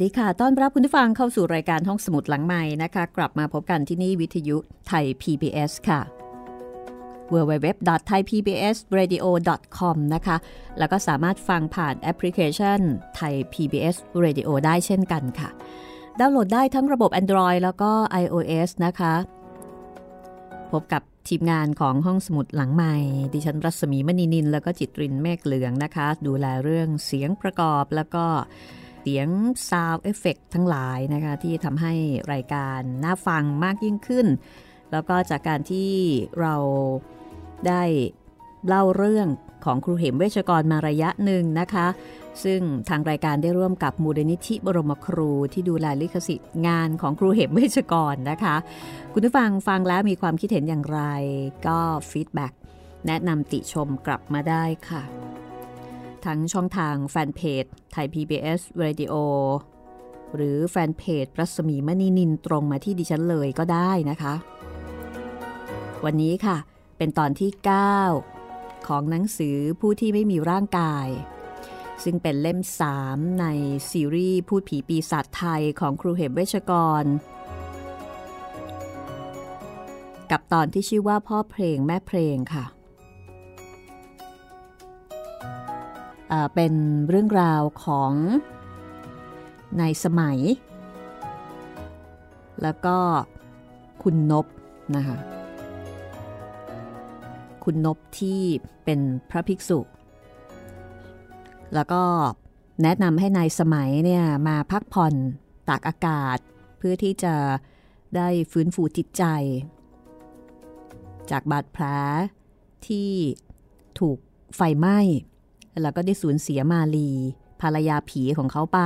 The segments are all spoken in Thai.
ดีค่ะ ต้อนรับคุณผู้ฟังเข้าสู่รายการห้องสมุดหลังใหม่นะคะ กลับมาพบกันที่นี่วิทยุไทย PBS ค่ะ www.thaipbsradio.com นะคะ แล้วก็สามารถฟังผ่านแอปพลิเคชันไทย PBS Radio ได้เช่นกันค่ะ ดาวน์โหลดได้ทั้งระบบ Android แล้วก็ iOS นะคะ พบกับทีมงานของห้องสมุดหลังใหม่ ดิฉันรัศมีมณีนิน แล้วก็จิตรินเมฆเหลืองนะคะ ดูแลเรื่องเสียงประกอบแล้วก็ เสียง sound effect ทั้งหลายนะคะที่ทำให้รายการน่าฟังมากยิ่งขึ้น แล้วก็จากการที่เราได้เล่าเรื่องของครูเหมเวชกรมาระยะหนึ่งนะคะ ซึ่งทางรายการได้ร่วมกับมูลนิธิบรมครูที่ดูแลลิขสิทธิ์งานของครูเหมเวชกรนะคะ คุณผู้ฟังฟังแล้วมีความคิดเห็นอย่างไรก็ feedback แนะนำติชมกลับมาได้ค่ะ ทั้งช่องทางแฟนเพจไทย PBS Radio หรือแฟนเพจรัศมีมณีนินตรงมาที่ดิฉันเลยก็ได้นะคะ วันนี้ค่ะ เป็นตอนที่ 9 ของหนังสือผู้ที่ไม่มีร่างกาย ซึ่งเป็นเล่ม 3 ในซีรีส์พูดผีปีศาจไทยของครูเหมเวชกร กับตอนที่ชื่อว่าพ่อเพลงแม่เพลงค่ะ เป็นเรื่องราวของในสมัย แล้วก็คุณนบนะคะคุณนบที่เป็นพระภิกษุ แล้วก็แนะนำให้ในายสมัยเนี่ยมาพักผ่อนตากอากาศ เพื่อที่จะได้ฟื้นฟูจิตใจ จากบาดแผลที่ถูกไฟไหม้ แล้วก็ได้สูญเสียมาลี ภรรยาผีของเขาไป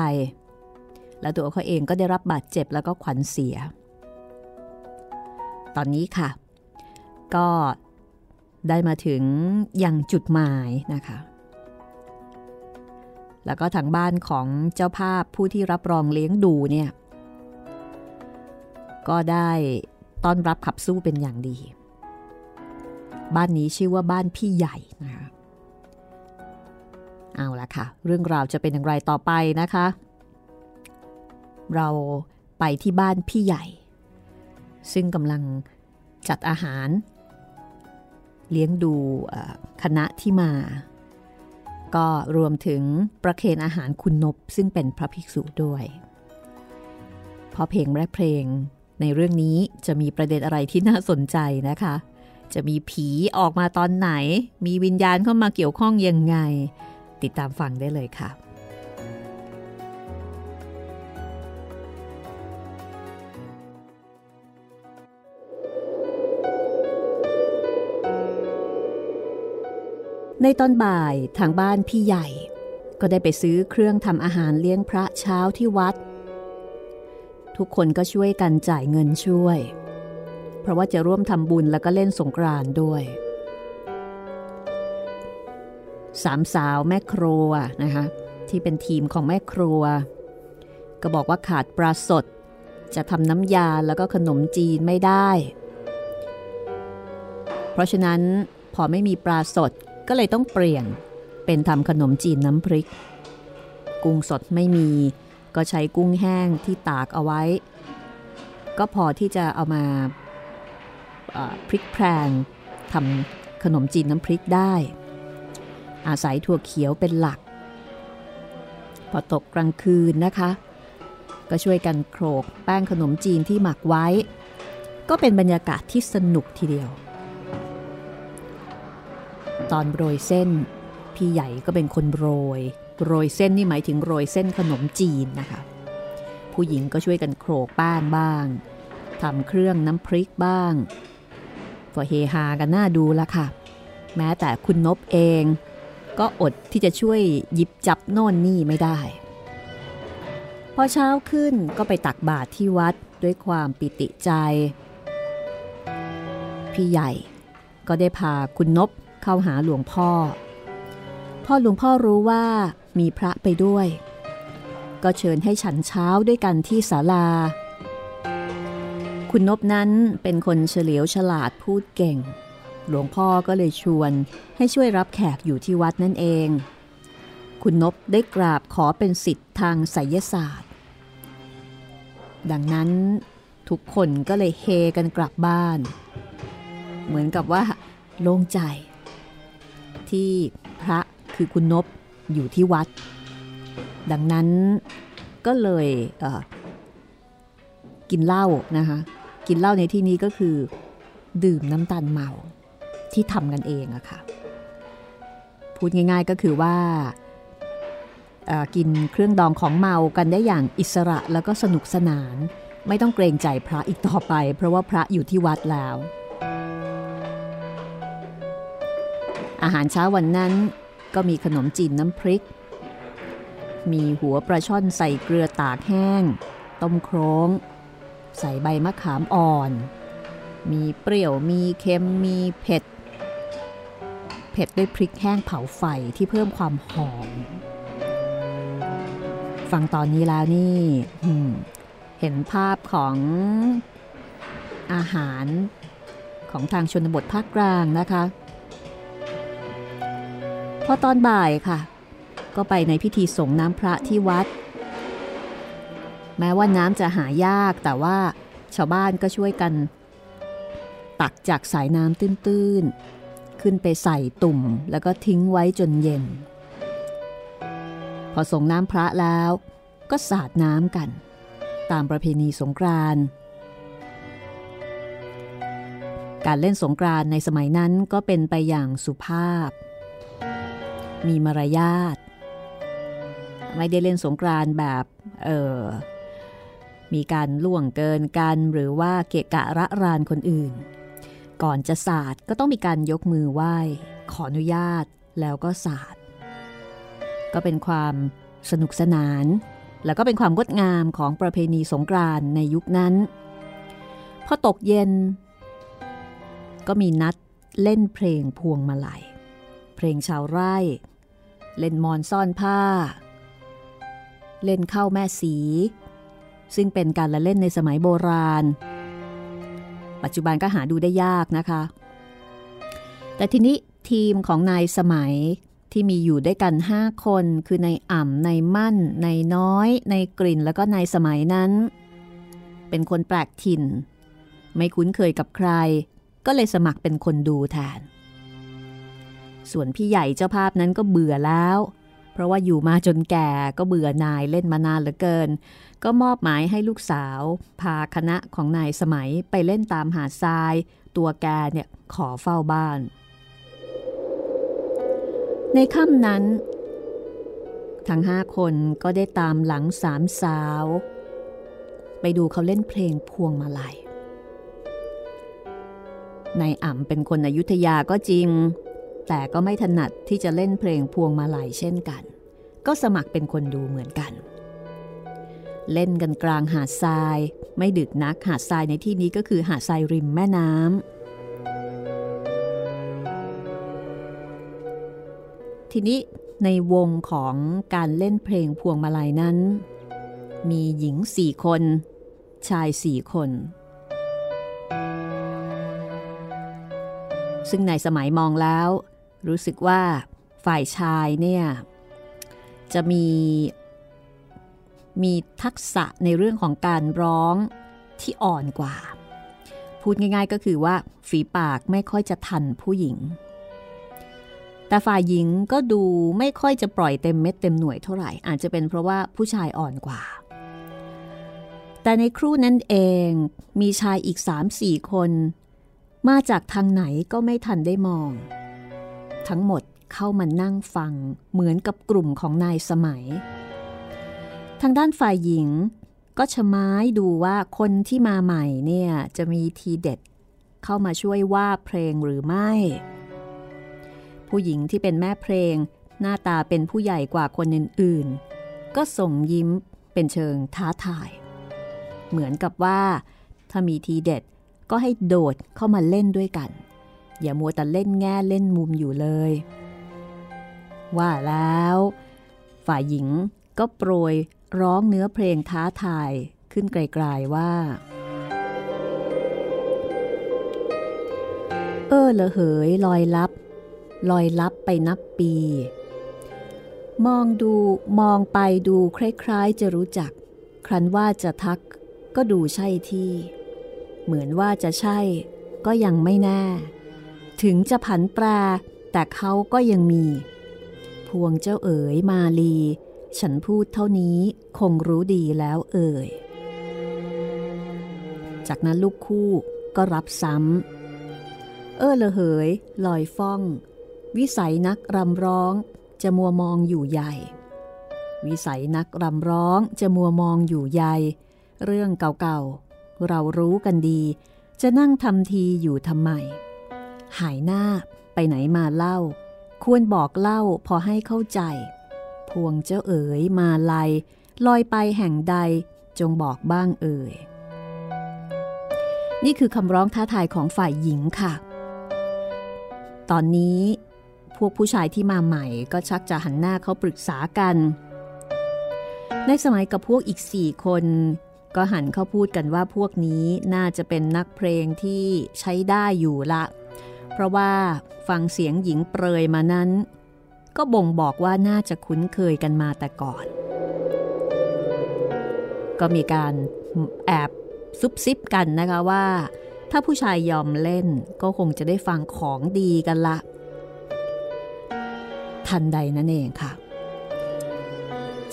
แล้วตัวเขาเองก็ได้รับบาดเจ็บแล้วก็ขวัญเสีย ตอนนี้ค่ะ ก็ได้มาถึงยังจุดหมายนะคะ แล้วก็ทางบ้านของเจ้าภาพผู้ที่รับรองเลี้ยงดูเนี่ย ก็ได้ต้อนรับขับสู้เป็นอย่างดี บ้านนี้ชื่อว่าบ้านพี่ใหญ่นะคะ เอาละค่ะ เรื่องราวจะเป็นอย่างไรต่อไปนะคะ เราไปที่บ้านพี่ใหญ่ ซึ่งกำลังจัดอาหาร เลี้ยงดูคณะที่มา ก็รวมถึงประเคนอาหารคุณนบซึ่งเป็นพระภิกษุด้วยพอเพลงและเพลงในเรื่องนี้จะมีประเด็นอะไรที่น่าสนใจนะคะ จะมีผีออกมาตอนไหน มีวิญญาณเข้ามาเกี่ยวข้องยังไง ติดตามฟังได้เลยค่ะในตอนบ่ายทางบ้านพี่ใหญ่ ก็ได้ไปซื้อเครื่องทำอาหารเลี้ยงพระเช้าที่วัด ทุกคนก็ช่วยกันจ่ายเงินช่วย เพราะว่าจะร่วมทำบุญแล้วก็เล่นสงกรานด้วย สามสาวแม่ครัวนะคะที่เป็นทีมของแม่ครัว ก็บอกว่าขาดปลาสด จะทำน้ำยาแล้วก็ขนมจีนไม่ได้ เพราะฉะนั้นพอไม่มีปลาสดก็เลยต้องเปลี่ยนเป็นทำขนมจีนน้ำพริก กุ้งสดไม่มี ก็ใช้กุ้งแห้งที่ตากเอาไว้ ก็พอที่จะเอามาพริกแพรงทำขนมจีนน้ำพริกได้ อาศัยถั่วเขียวเป็นหลัก พอตกกลางคืนนะคะ ก็ช่วยกันโขลกแป้งขนมจีนที่หมักไว้ ก็เป็นบรรยากาศที่สนุกทีเดียว ตอนโรยเส้น พี่ใหญ่ก็เป็นคนโรย โรยเส้นนี่หมายถึงโรยเส้นขนมจีนนะคะผู้หญิงก็ช่วยกันโขลกแป้งบ้างทำเครื่องน้ำพริกบ้าง ก็เฮฮากันน่าดูละค่ะ แม้แต่คุณนบเอง ก็อดที่จะช่วยหยิบจับโน่นนี่ไม่ได้ พอเช้าขึ้นก็ไปตักบาตรที่วัดด้วยความปิติใจ พี่ใหญ่ก็ได้พาคุณนบเข้าหาหลวงพ่อ พ่อหลวงพ่อรู้ว่ามีพระไปด้วย ก็เชิญให้ฉันเช้าด้วยกันที่ศาลา คุณนบนั้นเป็นคนเฉลียวฉลาดพูดเก่ง หลวงพ่อก็เลยชวนให้ช่วยรับแขกอยู่ที่วัดนั่นเอง คุณนบได้กราบขอเป็นสิทธิ์ทางไสยศาสตร์ ดังนั้นทุกคนก็เลยเฮกันกลับบ้าน เหมือนกับว่าโล่งใจ ที่พระคือคุณนบอยู่ที่วัด ดังนั้นก็เลยเกินเหล้านะคะ กินเหล้าในที่นี้ก็คือ ดื่มน้ำตาลเมา ที่ทำกันเองอะคะ่ะ พูดง่ายๆก็คือว่ากินเครื่องดองของเมากันได้อย่างอิสระแล้วก็สนุกสนาน ไม่ต้องเกรงใจพระอีกต่อไป เพราะว่าพระอยู่ที่วัดแล้ว อาหารเช้าวันนั้นก็มีขนมจีนน้ำพริก มีหัวปลาช่อนใส่เกลือตากแห้ง ต้มโครงใส่ใบมะขามอ่อน มีเปรี้ยวมีเค็มมีเผ็ด เผ็ดด้วยพริกแห้งเผาไฟที่เพิ่มความหอม ฟังตอนนี้แล้วนี่เห็นภาพของอาหารของทางชนบทภาคกลางนะคะ พอตอนบ่ายค่ะ ก็ไปในพิธีส่งน้ำพระที่วัด แม้ว่าน้ำจะหายากแต่ว่าชาวบ้านก็ช่วยกัน ตักจากสายน้ำตื้นๆ ขึ้นไปใส่ตุ่ม แล้วก็ทิ้งไว้จนเย็น พอส่งน้ำพระแล้วก็สาดน้ำกัน ตามประเพณีสงกรานต์การเล่นสงกรานในสมัยนั้นก็เป็นไปอย่างสุภาพ มีมารยาท ไม่ได้เล่นสงกรานแบบเออมีการล่วงเกินกันหรือว่าเกะกะระรานคนอื่น ก่อนจะสาดก็ต้องมีการยกมือไหว้ ขออนุญาตแล้วก็สาดก็เป็นความสนุกสนาน แล้วก็เป็นความงดงามของประเพณีสงกรานในยุคนั้น พอตกเย็น ก็มีนัดเล่นเพลงพวงมาลัย เพลงชาวไร่ เล่นมอนซ่อนผ้า เล่นเข้าแม่สี ซึ่งเป็นการละเล่นในสมัยโบราณ ปัจจุบันก็หาดูได้ยากนะคะ แต่ทีนี้ทีมของนายสมัยที่มีอยู่ด้วยกัน 5 คน คือในอ่ำในมั่นในน้อยในกลิ่นแล้วก็ในสมัยนั้น เป็นคนแปลกถิ่น ไม่คุ้นเคยกับใคร ก็เลยสมัครเป็นคนดูแทน ส่วนพี่ใหญ่เจ้าภาพนั้นก็เบื่อแล้ว เพราะว่าอยู่มาจนแก่ก็เบื่อนายเล่นมานานเหลือเกิน ก็มอบหมายให้ลูกสาว พาคณะของนายสมัยไปเล่นตามหาดทราย ตัวแกเนี่ยขอเฝ้าบ้าน ในค่ำนั้น ทั้งห้าคนก็ได้ตามหลังสามสาว ไปดูเขาเล่นเพลงพวงมาลัยนายอ่ำเป็นคนอยุธยาก็จริง แต่ก็ไม่ถนัดที่จะเล่นเพลงพวงมาลัยเช่นกัน ก็สมัครเป็นคนดูเหมือนกัน เล่นกันกลางหาดทราย ไม่ดึกนักหาดทรายในที่นี้ก็คือหาดทรายริมแม่น้ำทีนี้ในวงของการเล่นเพลงพวงมาลัยนั้น มีหญิงสี่คน ชายสี่คน ซึ่งในสมัยมองแล้ว รู้สึกว่าฝ่ายชายเนี่ยจะมี มีทักษะในเรื่องของการร้องที่อ่อนกว่า พูดง่ายๆก็คือว่าฝีปากไม่ค่อยจะทันผู้หญิง แต่ฝ่ายหญิงก็ดูไม่ค่อยจะปล่อยเต็มเม็ดเต็มหน่วยเท่าไหร่ อาจจะเป็นเพราะว่าผู้ชายอ่อนกว่า แต่ในครู่นั้นเองมีชายอีก 3-4 คน มาจากทางไหนก็ไม่ทันได้มอง ทั้งหมดเข้ามานั่งฟังเหมือนกับกลุ่มของนายสมัย ทางด้านฝ่ายหญิง ก็ชะม้ายดูว่าคนที่มาใหม่เนี่ยจะมีทีเด็ด เข้ามาช่วยว่าเพลงหรือไม่ ผู้หญิงที่เป็นแม่เพลง หน้าตาเป็นผู้ใหญ่กว่าคนอื่นๆ ก็ส่งยิ้มเป็นเชิงท้าทาย เหมือนกับว่า ถ้ามีทีเด็ดก็ให้โดดเข้ามาเล่นด้วยกัน อย่ามัวแต่เล่นแง่เล่นมุมอยู่เลย ว่าแล้ว ฝ่ายหญิงก็โปรย ร้องเนื้อเพลงท้าทายขึ้นไกลๆว่า เออละเหยลอยลับ ลอยลับไปนับปี มองดูมองไปดูคล้ายๆจะรู้จัก ครั้นว่าจะทักก็ดูใช่ที่ เหมือนว่าจะใช่ก็ยังไม่แน่ ถึงจะผันแปรแต่เขาก็ยังมี พวงเจ้าเอ๋ยมาลี ฉันพูดเท่านี้คงรู้ดีแล้วเอ่ย จากนั้นลูกคู่ก็รับซ้ำ เออละเหย ลอยฟ้อง วิสัยนักรำร้อง จะมัวมองอยู่ใหญ่ วิสัยนักรำร้องจะมัวมองอยู่ใหญ่ เรื่องเก่าๆ เรารู้กันดี จะนั่งทำทีอยู่ทำไม หายหน้าไปไหนมาเล่า ควรบอกเล่าพอให้เข้าใจ พวงเจ้าเอ๋ยมาลายลอยไปแห่งใดจงบอกบ้างเอ่ย นี่คือคำร้องท้าทายของฝ่ายหญิงค่ะ ตอนนี้พวกผู้ชายที่มาใหม่ก็ชักจะหันหน้าเขาปรึกษากัน ในสมัยกับพวกอีกสี่คน ก็หันเข้าพูดกันว่าพวกนี้น่าจะเป็นนักเพลงที่ใช้ได้อยู่ละ เพราะว่าฟังเสียงหญิงเปรยมานั้น ก็บ่งบอกว่าน่าจะคุ้นเคยกันมาแต่ก่อน ก็มีการแอบซุบซิบกันนะคะว่า ถ้าผู้ชายยอมเล่นก็คงจะได้ฟังของดีกันละ ทันใดนั่นเองค่ะ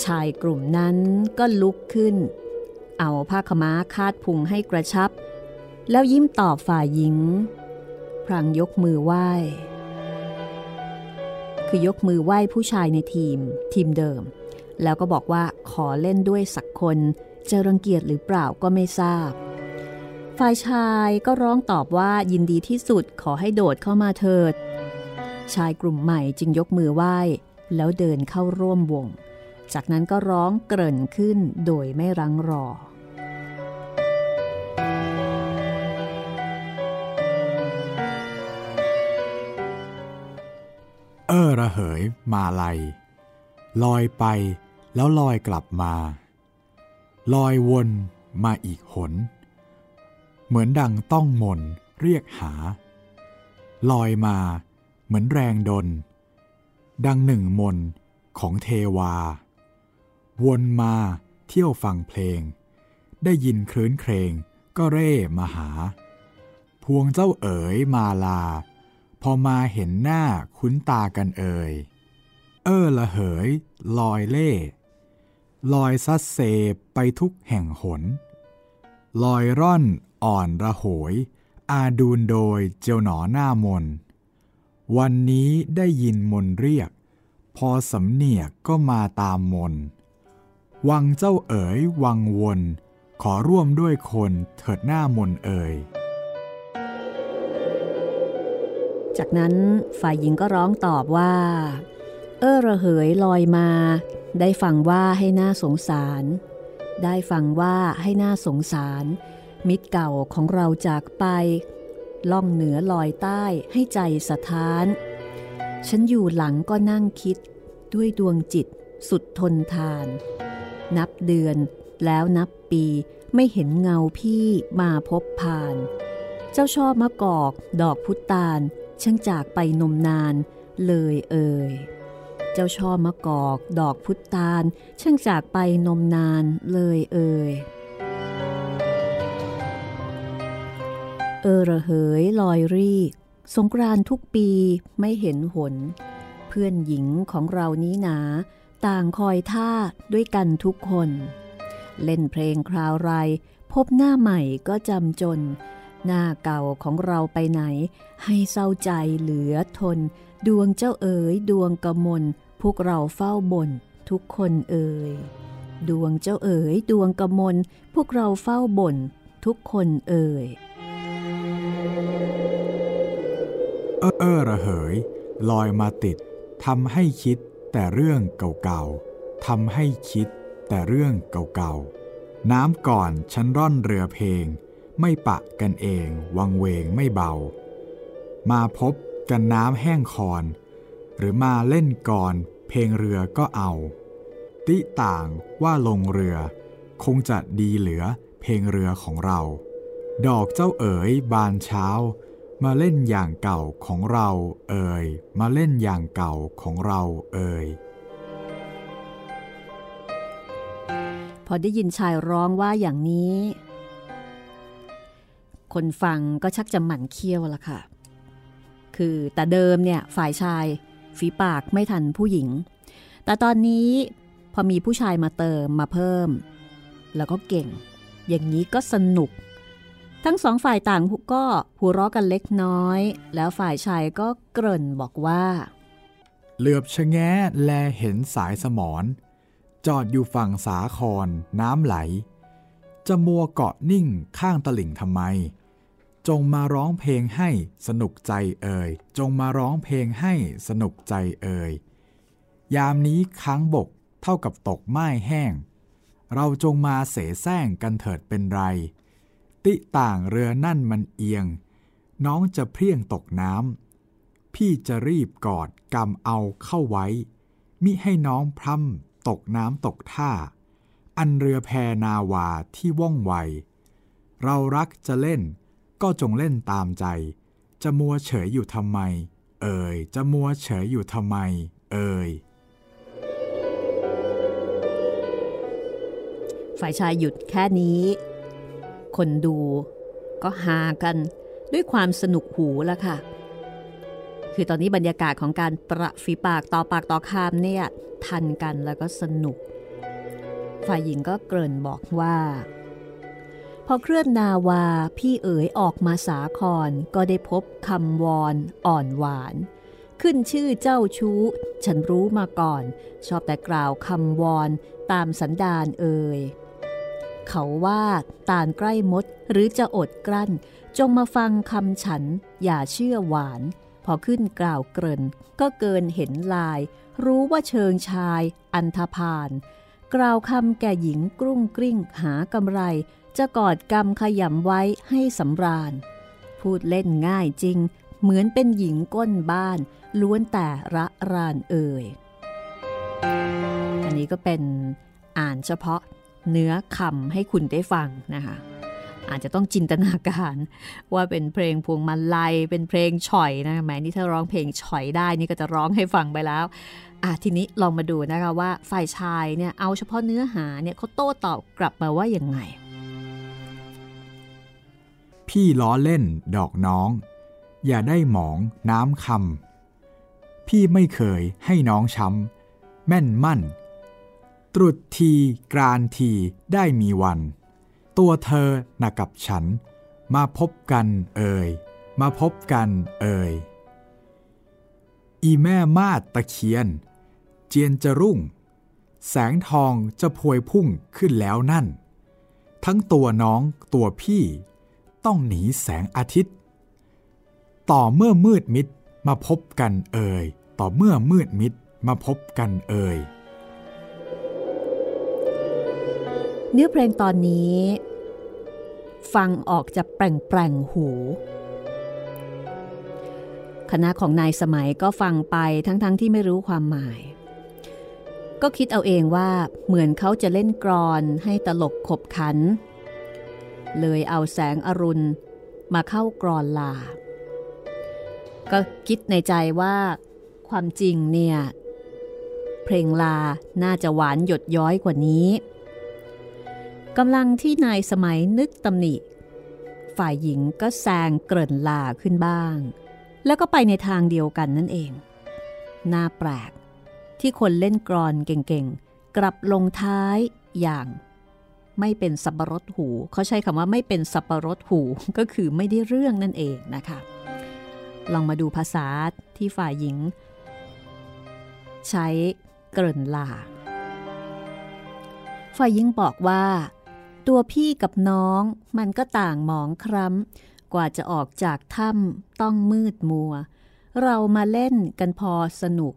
ชายกลุ่มนั้นก็ลุกขึ้น เอาผ้าขม้าคาดพุงให้กระชับ แล้วยิ้มตอบฝ่ายหญิง พรางยกมือไหว้ คือยกมือไหว้ผู้ชายในทีม ทีมเดิม แล้วก็บอกว่าขอเล่นด้วยสักคนจะรังเกียจหรือเปล่าก็ไม่ทราบ ฝ่ายชายก็ร้องตอบว่ายินดีที่สุดขอให้โดดเข้ามาเถิด ชายกลุ่มใหม่จึงยกมือไหว้ แล้วเดินเข้าร่วมวง จากนั้นก็ร้องเกริ่นขึ้นโดยไม่รังรอ เออระเหยมาลัย ลอยไปแล้วลอยกลับมา ลอยวนมาอีกหน เหมือนดังต้องมนเรียกหา ลอยมาเหมือนแรงดน ดังหนึ่งมนของเทวา วนมาเที่ยวฟังเพลง ได้ยินคลื้นเครงก็เร่มาหา พวงเจ้าเอ๋ยมาลา พอมาเห็นหน้าคุ้นตากันเอ่ย เออละเหย ลอยเล่ ลอยซัดเซไปทุกแห่งหน ลอยร่อนอ่อนระโหย อาดูนโดยเจียวหนอหน้ามน วันนี้ได้ยินมนเรียก พอสำเนียกก็มาตามมน วังเจ้าเอ๋ยวังวน ขอร่วมด้วยคนเถิดหน้ามนเอ่ย จากนั้นฝ่ายหญิงก็ร้องตอบว่า เออระเหยลอยมา ได้ฟังว่าให้หน่าสงสาร ได้ฟังว่าให้หน่าสงสาร มิตรเก่าของเราจากไป ล่องเหนือลอยใต้ให้ใจสะท้าน ฉันอยู่หลังก็นั่งคิด ด้วยดวงจิตสุดทนทาน นับเดือนแล้วนับปีไม่เห็นเงาพี่มาพบผ่าน เจ้าชอบมะกอก ดอกพุตาน ช่างจากไปนมนานเลยเอ่ย เจ้าช่อมะกอก ดอกพุตานช่างจากไปนมนานเลยเอ่ย เออระเหยลอยรีก สงกรานทุกปีไม่เห็นหน เพื่อนหญิงของเรานี้หนา ต่างคอยท่าด้วยกันทุกคน เล่นเพลงคราวไร พบหน้าใหม่ก็จำจน หน้าเก่าของเราไปไหน ให้เศร้าใจเหลือทน ดวงเจ้าเอ๋ย ดวงกระมนพวกเราเฝ้าบนทุกคนเอ่ยดวงเจ้าเอ๋ย ดวงกระมนพวกเราเฝ้าบ่นทุกคนเอ่ยเออเออระเหย ลอยมาติดทำให้คิดแต่เรื่องเก่าๆทำให้คิดแต่เรื่องเก่าๆน้ำก่อนฉันร่อนเรือเพลง ไม่ปะกันเอง วังเวงไม่เบา มาพบกันน้ำแห้งคอน หรือมาเล่นก่อนเพลงเรือก็เอา ติต่างว่าลงเรือ คงจะดีเหลือเพลงเรือของเรา ดอกเจ้าเอ๋ยบานเช้า มาเล่นอย่างเก่าของเราเอ่ยมาเล่นอย่างเก่าของเราเอ่ยพอได้ยินชายร้องว่าอย่างนี้ คนฟังก็ชักจะหมั่นเคี้ยวละค่ะ คือแต่เดิมเนี่ยฝ่ายชายฝีปากไม่ทันผู้หญิง แต่ตอนนี้พอมีผู้ชายมาเติมมาเพิ่ม แล้วก็เก่ง อย่างนี้ก็สนุก ทั้งสองฝ่ายต่างก็หัวเราะกันเล็กน้อย แล้วฝ่ายชายก็เกริ่นบอกว่า เหลือบชะแงะแลเห็นสายสมอนจอดอยู่ฝั่งสาครน้ำไหล จะมัวเกาะนิ่งข้างตลิ่งทำไม จงมาร้องเพลงให้สนุกใจเอ่ย จงมาร้องเพลงให้สนุกใจเอ่ย ยามนี้ค้างบกเท่ากับตกไม้แห้ง เราจงมาเสแสร้งกันเถิดเป็นไร ติต่างเรือนั่นมันเอียง น้องจะเพลียงตกน้ำ พี่จะรีบกอดกำเอาเข้าไว้ มิให้น้องพร่ำตกน้ำตกท่า อันเรือแพนาวาที่ว่องไว เรารักจะเล่น ก็จงเล่นตามใจ จะมัวเฉยอยู่ทำไม เอ่ย จะมัวเฉยอยู่ทำไม เอ่ย ฝ่ายชายหยุดแค่นี้ คนดูก็ฮากันด้วยความสนุกหูแล้วค่ะ คือตอนนี้บรรยากาศของการประฝีปากต่อปากต่อคำเนี่ยทันกันแล้วก็สนุก ฝ่ายหญิงก็เกริ่นบอกว่า อเคลื่อนนาวาพี่เอ๋ยออกมาสาครก็ได้พบคำวอนอ่อนหวาน ขึ้นชื่อเจ้าชู้ ฉันรู้มาก่อน ชอบแต่กล่าวคำวอนตามสันดานเอ่ยเขาว่าตาลใกล้มดหรือจะอดกลั้น จงมาฟังคำฉัน อย่าเชื่อหวาน พอขึ้นกล่าวเกริ่น ก็เกินเห็นลาย รู้ว่าเชิงชาย อันธพาลกล่าวคำแก่หญิงกรุ้งกริ้งหากำไร จะกอดกำขยำไว้ให้สำราญ พูดเล่นง่ายจริง เหมือนเป็นหญิงก้นบ้าน ล้วนแต่ระรานเอ่ย อันนี้ก็เป็นอ่านเฉพาะเนื้อคำให้คุณได้ฟังนะคะอาจจะต้องจินตนาการว่าเป็นเพลงพวงมาลัยเป็นเพลงฉ่อยนะแหมนี่ถ้าร้องเพลงฉ่อยได้นี่ก็จะร้องให้ฟังไปแล้วอะทีนี้ลองมาดูนะคะว่าฝ่ายชายเนี่ยเอาเฉพาะเนื้อหาเนี่ยเขาโต้ตอบกลับมาว่าอย่างไง พี่ล้อเล่นดอกน้อง อย่าได้หมองน้ำคำพี่ไม่เคยให้น้องช้ำแม่นมั่น ตรุษทีกรานทีได้มีวัน ตัวเธอหนักกับฉัน มาพบกันเอ่ย มาพบกันเอ่ย อีแม่มาดตะเคียน เจียนจะรุ่ง แสงทองจะพวยพุ่งขึ้นแล้วนั่น ทั้งตัวน้องตัวพี่ ต้องหนีแสงอาทิตย์ ต่อเมื่อมืดมิดมาพบกันเอ่ย ต่อเมื่อมืดมิดมาพบกันเอ่ย เนื้อเพลงตอนนี้ ฟังออกจะแปลงแปลงหู คณะของนายสมัยก็ฟังไปทั้งๆทที่ไม่รู้ความหมาย ก็คิดเอาเองว่าเหมือนเขาจะเล่นกรอนให้ตลกขบขัน เลยเอาแสงอรุณ มาเข้ากรอนลา ก็คิดในใจว่า ความจริงเนี่ย เพลงลาน่าจะหวานหยดย้อยกว่านี้กำลังที่นายสมัยนึกตำหนิ ฝ่ายหญิงก็แซงเกริ่นลาขึ้นบ้าง แล้วก็ไปในทางเดียวกันนั่นเอง น่าแปลกที่คนเล่นกรอนเก่งๆ กลับลงท้ายอย่าง ไม่เป็นสับปะรดหูเขาใช้คำว่าไม่เป็นสับปะรดหูก็คือไม่ได้เรื่องนั่นเองนะคะ ลองมาดูภาษาที่ฝ่ายหญิง ใช้เกริ่นลาฝ่ายหญิงบอกว่า ตัวพี่กับน้องมันก็ต่างหมองคร้ำกว่าจะออกจากถ้ำต้องมืดมัว เรามาเล่นกันพอสนุก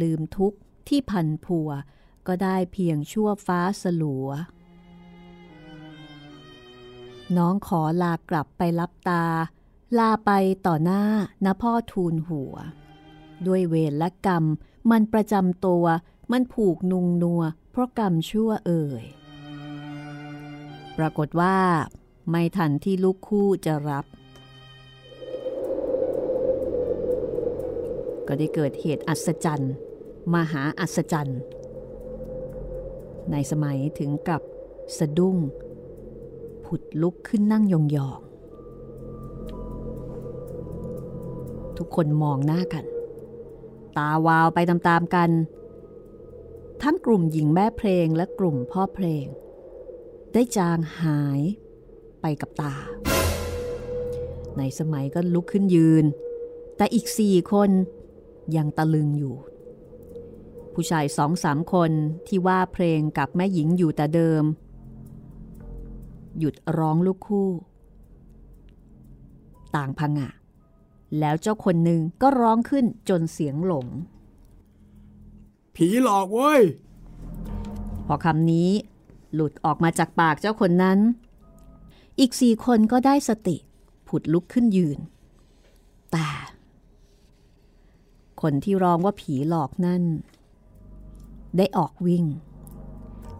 ลืมทุกที่พันพัวก็ได้เพียงชั่วฟ้าสลัว น้องขอลากลับไปรับตา ลาไปต่อหน้านะพ่อทูลหัว ด้วยเวรและกรรม มันประจำตัว มันผูกนุงนัว เพราะกรรมชั่วเอ่ย ปรากฏว่า ไม่ทันที่ลูกคู่จะรับ ก็ได้เกิดเหตุอัศจรรย์ มหาอัศจรรย์ ในสมัยถึงกับสะดุ้ง ดลุกขึ้นนั่งยองๆทุกคนมองหน้ากัน ตาวาวไปตามๆกัน ทั้งกลุ่มหญิงแม่เพลงและกลุ่มพ่อเพลง ได้จางหายไปกับตา ในสมัยก็ลุกขึ้นยืน แต่อีกสี่คนยังตะลึงอยู่ผู้ชายสองสามคนที่ว่าเพลงกับแม่หญิงอยู่แต่เดิม หยุดร้องลูกคู่ ต่างพังะ แล้วเจ้าคนหนึ่งก็ร้องขึ้นจนเสียงหลง ผีหลอกเว้ย พอคำนี้หลุดออกมาจากปากเจ้าคนนั้น อีกสี่คนก็ได้สติ ผุดลุกขึ้นยืน แต่คนที่ร้องว่าผีหลอกนั่น ได้ออกวิ่ง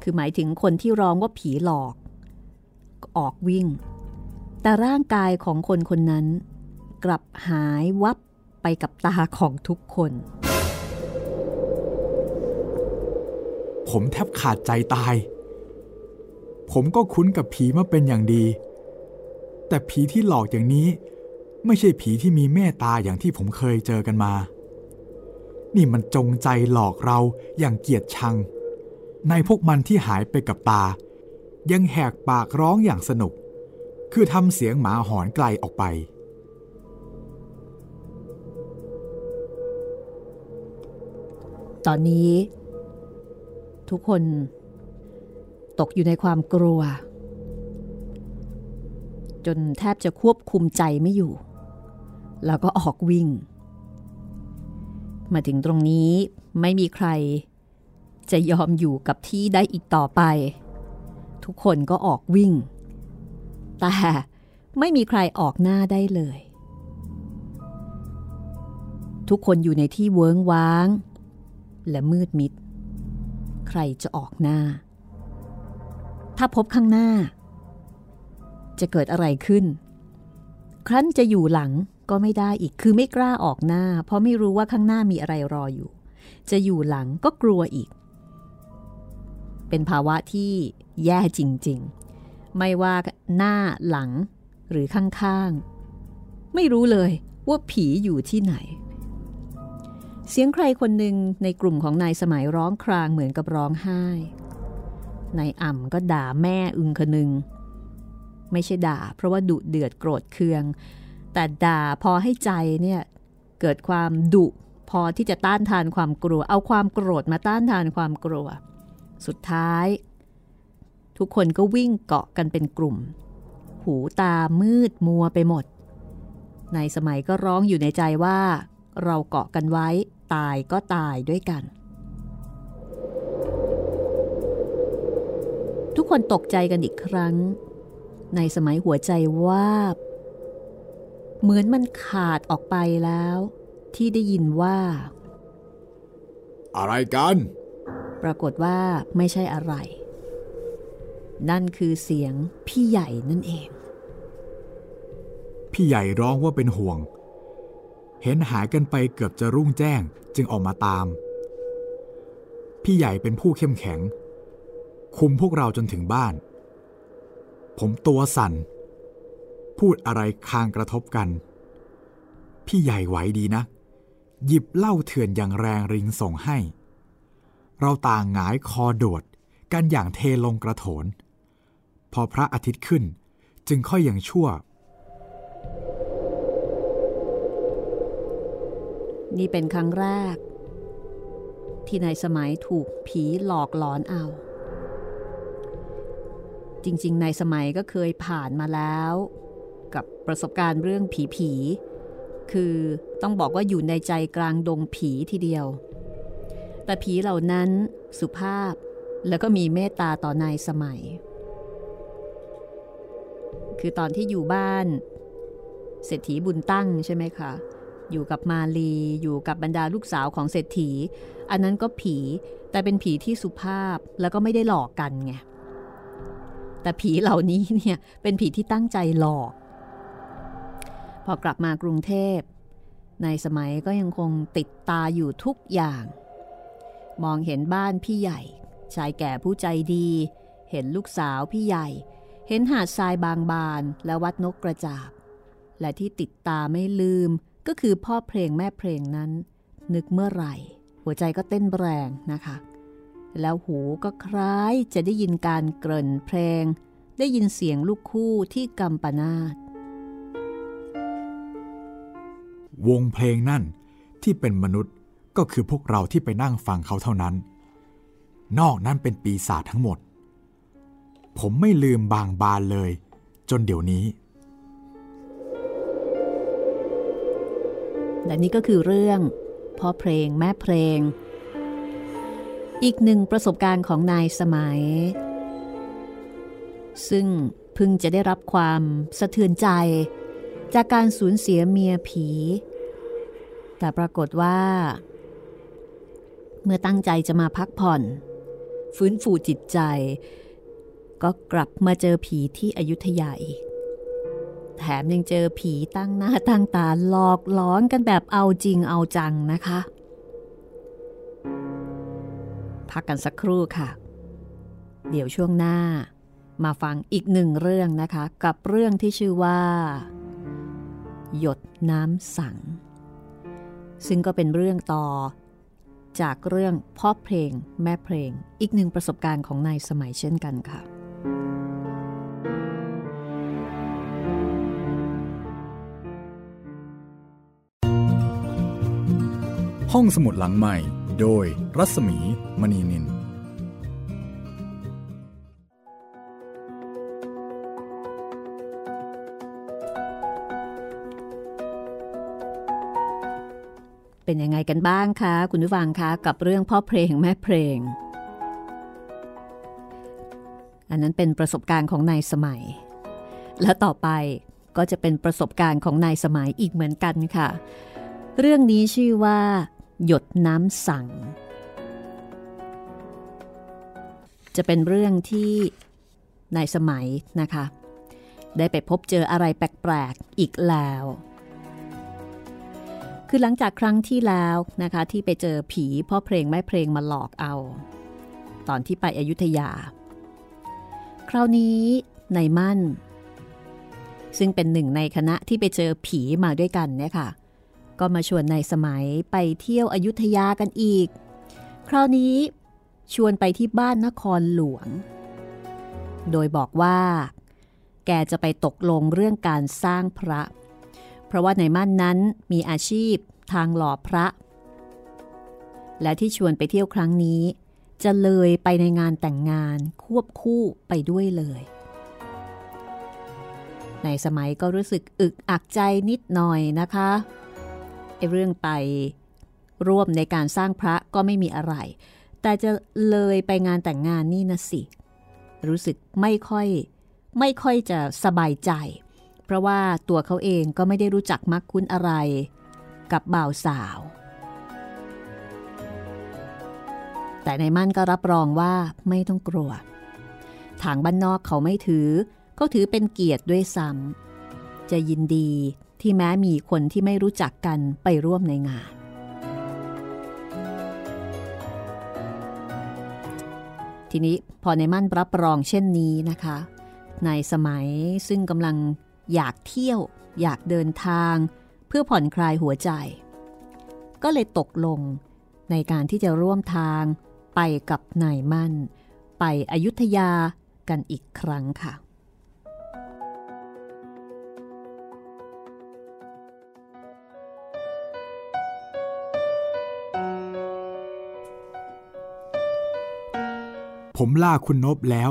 คือหมายถึงคนที่ร้องว่าผีหลอก ออกวิ่ง แต่ร่างกายของคนคนนั้น กลับหายวับไปกับตาของทุกคน ผมแทบขาดใจตาย ผมก็คุ้นกับผีมาเป็นอย่างดี แต่ผีที่หลอกอย่างนี้ ไม่ใช่ผีที่มีเมตตาอย่างที่ผมเคยเจอกันมา นี่มันจงใจหลอกเราอย่างเกียดชัง ในพวกมันที่หายไปกับตา ยังแหกปากร้องอย่างสนุก คือทำเสียงหมาหอนไกลออกไป ตอนนี้ ทุกคนตกอยู่ในความกลัว จนแทบจะควบคุมใจไม่อยู่ แล้วก็ออกวิ่ง มาถึงตรงนี้ไม่มีใครจะยอมอยู่กับที่ได้อีกต่อไป ทุกคนก็ออกวิ่ง แต่ไม่มีใครออกหน้าได้เลย ทุกคนอยู่ในที่เวิ้งว้าง และมืดมิด ใครจะออกหน้า ถ้าพบข้างหน้า จะเกิดอะไรขึ้น ครั้นจะอยู่หลังก็ไม่ได้อีกคือไม่กล้าออกหน้า เพราะไม่รู้ว่าข้างหน้ามีอะไรรออยู่ จะอยู่หลังก็กลัวอีก เป็นภาวะที่แย่จริง ๆ ไม่ว่าหน้าหลังหรือข้างๆ ไม่รู้เลยว่าผีอยู่ที่ไหน เสียงใครคนหนึ่งในกลุ่มของนายสมัยร้องครางเหมือนกับร้องไห้นายอ่ำก็ด่าแม่อึงคนึง ไม่ใช่ด่า เพราะว่าดุเดือดโกรธเคือง แต่ด่าพอให้ใจเนี่ยเกิดความดุพอที่จะต้านทานความกลัว เอาความโกรธมาต้านทานความกลัว สุดท้าย ทุกคนก็วิ่งเกาะกันเป็นกลุ่ม หูตามืดมัวไปหมด ในสมัยก็ร้องอยู่ในใจว่า เราเกาะกันไว้ตายก็ตายด้วยกัน ทุกคนตกใจกันอีกครั้ง ในสมัยหัวใจว่าเหมือนมันขาดออกไปแล้ว ที่ได้ยินว่า อะไรกัน ปรากฏว่าไม่ใช่อะไร นั่นคือเสียงพี่ใหญ่นั่นเอง พี่ใหญ่ร้องว่าเป็นห่วง เห็นหายกันไปเกือบจะรุ่งแจ้งจึงออกมาตาม พี่ใหญ่เป็นผู้เข้มแข็ง คุมพวกเราจนถึงบ้าน ผมตัวสั่น พูดอะไรคางกระทบกัน พี่ใหญ่ไหวดีนะ หยิบเหล้าเถื่อนอย่างแรงริงส่งให้ เราต่างหงายคอโดดกันอย่างเทลงกระโถน พอพระอาทิตย์ขึ้นจึงค่อยยังชั่ว นี่เป็นครั้งแรก ที่นายสมัยถูกผีหลอกหลอนเอา จริงๆนายสมัยก็เคยผ่านมาแล้ว กับประสบการณ์เรื่องผีผีๆคือต้องบอกว่าอยู่ในใจกลางดงผีทีเดียว แต่ผีเหล่านั้นสุภาพแล้วก็มีเมตตาต่อนายสมัย คือตอนที่อยู่บ้านเศรษฐีบุญตั้งใช่ไหมคะ อยู่กับมาลีอยู่กับบรรดาลูกสาวของเศรษฐี อันนั้นก็ผีแต่เป็นผีที่สุภาพแล้วก็ไม่ได้หลอกกันไงแต่ผีเหล่านี้เนี่ยเป็นผีที่ตั้งใจหลอก พอกลับมากรุงเทพในสมัยก็ยังคงติดตาอยู่ทุกอย่าง มองเห็นบ้านพี่ใหญ่ ชายแก่ผู้ใจดี เห็นลูกสาวพี่ใหญ่ เห็นหาดทรายบางบานและวัดนกกระจาบ และที่ติดตาไม่ลืมก็คือพ่อเพลงแม่เพลงนั้น นึกเมื่อไหร่ หัวใจก็เต้นแรงนะคะ แล้วหูก็คล้ายจะได้ยินการเกริ่นเพลง ได้ยินเสียงลูกคู่ที่กำปนาตวงเพลงนั่นที่เป็นมนุษย์ ก็คือพวกเราที่ไปนั่งฟังเขาเท่านั้น นอกนั้นเป็นปีศาจทั้งหมด ผมไม่ลืมบางบานเลย จนเดี๋ยวนี้ และนี่ก็คือเรื่องพ่อเพลงแม่เพลง อีกหนึ่งประสบการณ์ของนายสมัย ซึ่งเพิ่งจะได้รับความสะเทือนใจ จากการสูญเสียเมียผี แต่ปรากฏว่า เมื่อตั้งใจจะมาพักผ่อน ฟื้นฟูจิตใจ ก็กลับมาเจอผีที่อยุธยาอีก แถมยังเจอผีตั้งหน้าตั้งตาหลอกหลอนกันแบบเอาจริงเอาจังนะคะ พักกันสักครู่ค่ะ เดี๋ยวช่วงหน้า มาฟังอีกหนึ่งเรื่องนะคะ กับเรื่องที่ชื่อว่า หยดน้ำสัง ซึ่งก็เป็นเรื่องต่อ จากเรื่องพ่อเพลง แม่เพลง อีกหนึ่งประสบการณ์ของนายสมัยเช่นกันค่ะ ห้องสมุดหลังใหม่ โดยรัศมีมณีนิน เป็นยังไงกันบ้างคะ คุณผู้ฟังคะกับเรื่องพ่อเพลงแม่เพลง อันนั้นเป็นประสบการณ์ของนายสมัย และต่อไปก็จะเป็นประสบการณ์ของนายสมัยอีกเหมือนกันค่ะ เรื่องนี้ชื่อว่า หยดน้ำสั่ง จะเป็นเรื่องที่นายสมัยนะคะ ได้ไปพบเจออะไรแปลกๆอีกแล้ว คือหลังจากครั้งที่แล้วนะคะที่ไปเจอผีพ่อเพลงแม่เพลงมาหลอกเอา ตอนที่ไปอยุธยา คราวนี้นายมั่น ซึ่งเป็นหนึ่งในคณะที่ไปเจอผีมาด้วยกันเนี่ยค่ะ ก็มาชวนนายสมัยไปเที่ยวอยุธยากันอีก คราวนี้ชวนไปที่บ้านนครหลวง โดยบอกว่า แกจะไปตกลงเรื่องการสร้างพระเพราะว่าในมั่นนั้นมีอาชีพทางหล่อพระ และที่ชวนไปเที่ยวครั้งนี้ จะเลยไปในงานแต่งงานควบคู่ไปด้วยเลย ในสมัยก็รู้สึกอึกอักใจนิดหน่อยนะคะไอเรื่องไปร่วมในการสร้างพระก็ไม่มีอะไร แต่จะเลยไปงานแต่งงานนี่นะสิ รู้สึกไม่ค่อย ไม่ค่อยจะสบายใจ ราะว่าตัวเขาเองก็ไม่ได้รู้จักมักคุ้นอะไร กับบ่าวสาว แต่ในมั่นก็รับรองว่าไม่ต้องกลัว ทางบ้านนอกเขาไม่ถือ เขาถือเป็นเกียรติด้วยซ้ำจะยินดีที่แม้มีคนที่ไม่รู้จักกันไปร่วมในงาน ทีนี้พอในมั่นรับรองเช่นนี้นะคะ ในสมัยซึ่งกำลัง อยากเที่ยว อยากเดินทาง เพื่อผ่อนคลายหัวใจ ก็เลยตกลงในการที่จะร่วมทางไปกับนายมั่น ไปอยุธยากันอีกครั้งค่ะ ผมล่าคุณนบแล้ว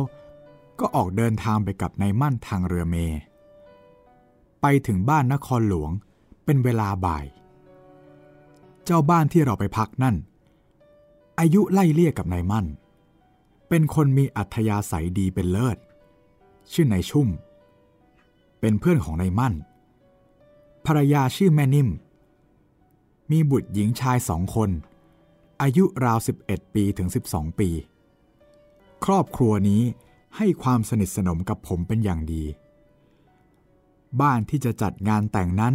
ก็ออกเดินทางไปกับนายมั่นทางเรือเม ไปถึงบ้านนครหลวงเป็นเวลาบ่าย เจ้าบ้านที่เราไปพักนั่น อายุไล่เลี่ยกับนายมั่น เป็นคนมีอัธยาศัยดีเป็นเลิศ ชื่อนายชุ่ม เป็นเพื่อนของนายมั่น ภรรยาชื่อแม่นิ่ม มีบุตรหญิงชายสองคน อายุราว 11 ปีถึง 12 ปี ครอบครัวนี้ให้ความสนิทสนมกับผมเป็นอย่างดี บ้านที่จะจัดงานแต่งนั้น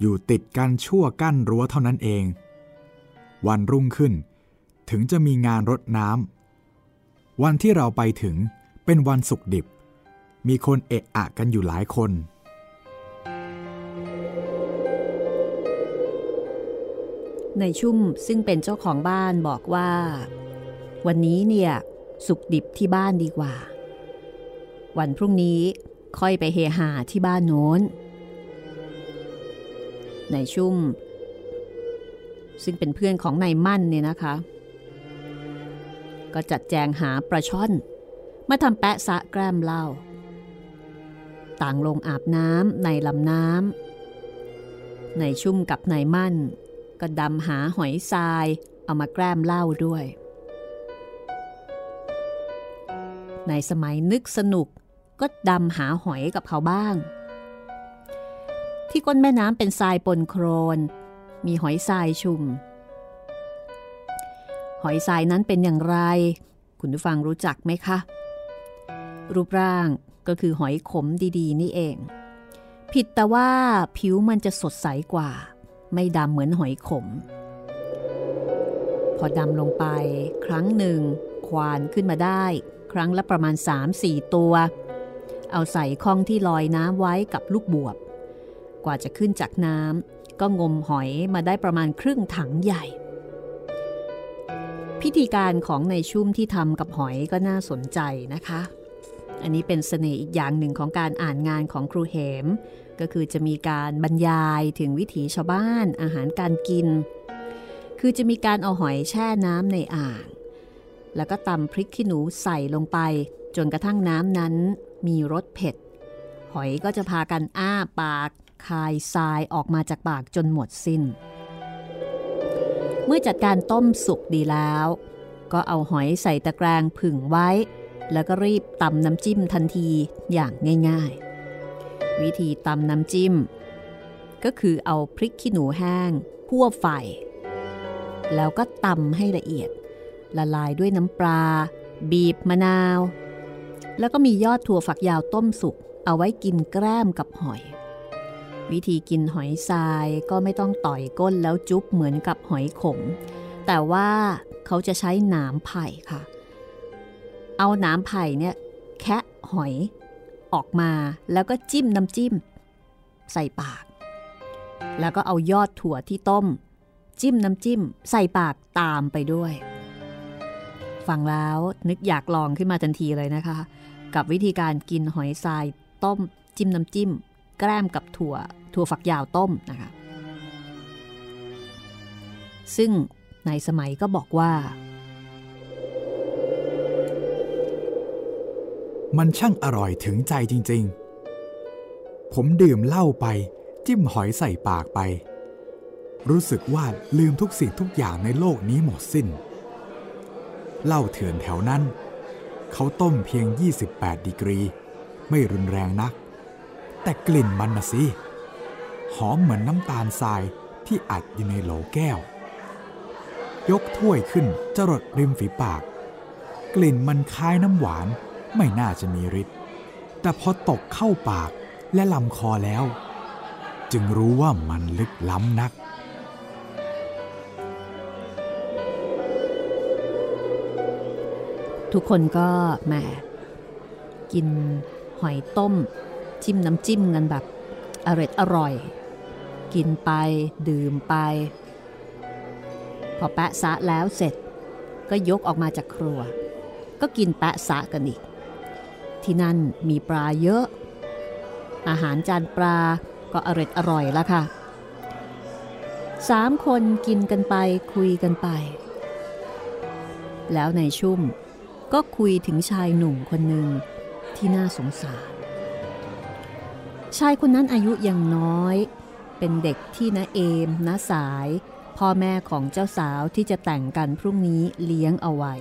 อยู่ติดกันชั่วกั้นรั้วเท่านั้นเอง วันรุ่งขึ้น ถึงจะมีงานรดน้ำวันที่เราไปถึงเป็นวันศุกร์ดิบ มีคนเอะอะกันอยู่หลายคน ในชุ่มซึ่งเป็นเจ้าของบ้านบอกว่า วันนี้เนี่ยสุกดิบที่บ้านดีกว่า วันพรุ่งนี้ ค่อยไปเฮฮาที่บ้านโน้น ในชุ่ม ซึ่งเป็นเพื่อนของนายมั่นเนี่ยนะคะ ก็จัดแจงหาปลาช่อน มาทำแปะสะแกล้มเหล้าต่างลงอาบน้ำในลำน้ำในชุ่มกับนายมั่น ก็ดำหาหอยทรายเอามาแกล้มเหล้าด้วย ในสมัยนึกสนุก ก็ดำหาหอยกับเขาบ้าง ที่ก้นแม่น้ำเป็นทรายปนโครน มีหอยทรายชุม หอยทรายนั้นเป็นอย่างไร คุณผู้ฟังรู้จักไหมคะ รูปร่างก็คือหอยขมดีๆ นี่เอง ผิดแต่ว่าผิวมันจะสดใสกว่า ไม่ดำเหมือนหอยขม พอดำลงไปครั้งหนึ่งควานขึ้นมาได้ ครั้งละประมาณ 3-4 ตัว เอาใส่ข้องที่ลอยน้ำไว้กับลูกบวบ กว่าจะขึ้นจากน้ำก็งมหอยมาได้ประมาณครึ่งถังใหญ่ พิธีการของในชุ่มที่ทำกับหอยก็น่าสนใจนะคะ อันนี้เป็นเสน่ห์อีกอย่างหนึ่งของการอ่านงานของครูเหม ก็คือจะมีการบรรยายถึงวิถีชาวบ้านอาหารการกิน คือจะมีการเอาหอยแช่น้ำในอ่างแล้วก็ตำพริกขี้หนูใส่ลงไป จนกระทั่งน้ำนั้น มีรสเผ็ด หอยก็จะพากันอ้าปากคายทรายออกมาจากปากจนหมดสิน้น เมื่อจัดการต้มสุกดีแล้ว ก็เอาหอยใส่ตะแกรงผึ่งไว้ แล้วก็รีบตำน้ำจิ้มทันทีอย่างง่าย ๆ วิธีตำน้ำจิ้ม ก็คือเอาพริกขี้หนูแห้งพั่วไฟ แล้วก็ตำให้ละเอียด ละลายด้วยน้ำปลา บีบมะนาว แล้วก็มียอดถั่วฝักยาวต้มสุก เอาไว้กินแกล้มกับหอย วิธีกินหอยทรายก็ไม่ต้องต่อยก้นแล้วจุ๊บเหมือนกับหอยขม แต่ว่าเขาจะใช้หนามไผ่ค่ะ เอาหนามไผ่เนี่ยแคะหอยออกมาแล้วก็จิ้มน้ำจิ้ม ใส่ปาก แล้วก็เอายอดถั่วที่ต้ม จิ้มน้ำจิ้ม ใส่ปากตามไปด้วย ฟังแล้วนึกอยากลองขึ้นมาทันทีเลยนะคะ กับวิธีการกินหอยทรายต้มจิ้มน้ำจิ้ม แกล้มกับถั่ว ถั่วฝักยาวต้มนะคะ ซึ่งในสมัยก็บอกว่า มันช่างอร่อยถึงใจจริง ๆ ผมดื่มเหล้าไป จิ้มหอยใส่ปากไป รู้สึกว่าลืมทุกสิ่งทุกอย่างในโลกนี้หมดสิน้น เหล้าเถื่อนแถวนั้น เขาต้มเพียง 28 ดีกรี ไม่รุนแรงนัก แต่กลิ่นมันนะสิ หอมเหมือนน้ำตาลทรายที่อัดอยู่ในโหลแก้ว ยกถ้วยขึ้นจรดริมฝีปาก กลิ่นมันคล้ายน้ำหวานไม่น่าจะมีฤทธิ์แต่พอตกเข้าปากและลำคอแล้ว จึงรู้ว่ามันลึกล้ำนัก ทุกคนก็แหมกินหอยต้ม จิ้มน้ำจิ้มกันแบบอร่อยอร่อย กินไปดื่มไป พอแปะซะแล้วเสร็จ ก็ยกออกมาจากครัว ก็กินแปะซะกันอีก ที่นั่นมีปลาเยอะ อาหารจานปลาก็อร่อยอร่อยละค่ะสามคนกินกันไปคุยกันไป แล้วในชุ่ม ก็คุยถึงชายหนุ่มคนหนึ่งที่น่าสงสาร ชายคนนั้นอายุยังน้อย เป็นเด็กที่นาเอมนาสาย พ่อแม่ของเจ้าสาวที่จะแต่งกันพรุ่งนี้เลี้ยงเอาไว้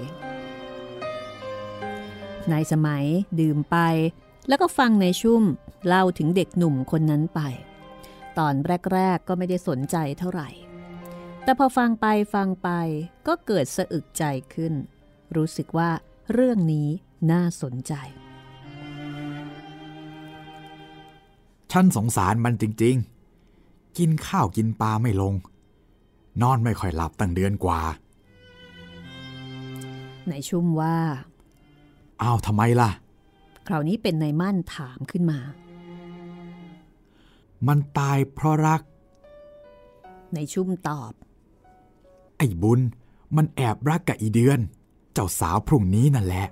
ในสมัยดื่มไป แล้วก็ฟังในชุ่มเล่าถึงเด็กหนุ่มคนนั้นไป ตอนแรก ๆ ก็ไม่ได้สนใจเท่าไหร่ แต่พอฟังไปฟังไปก็เกิดสะอึกใจขึ้น รู้สึกว่า เรื่องนี้น่าสนใจ ฉันสงสารมันจริง ๆ กินข้าวกินปลาไม่ลง นอนไม่ค่อยหลับตั้งเดือนกว่า ในชุ่มว่า อ้าวทำไมล่ะ คราวนี้เป็นนายมั่นถามขึ้นมา มันตายเพราะรัก ในชุ่มตอบ ไอ้บุญ มันแอบรักกับอีเดือน เจ้าสาวพรุ่งนี้นั่นแหละ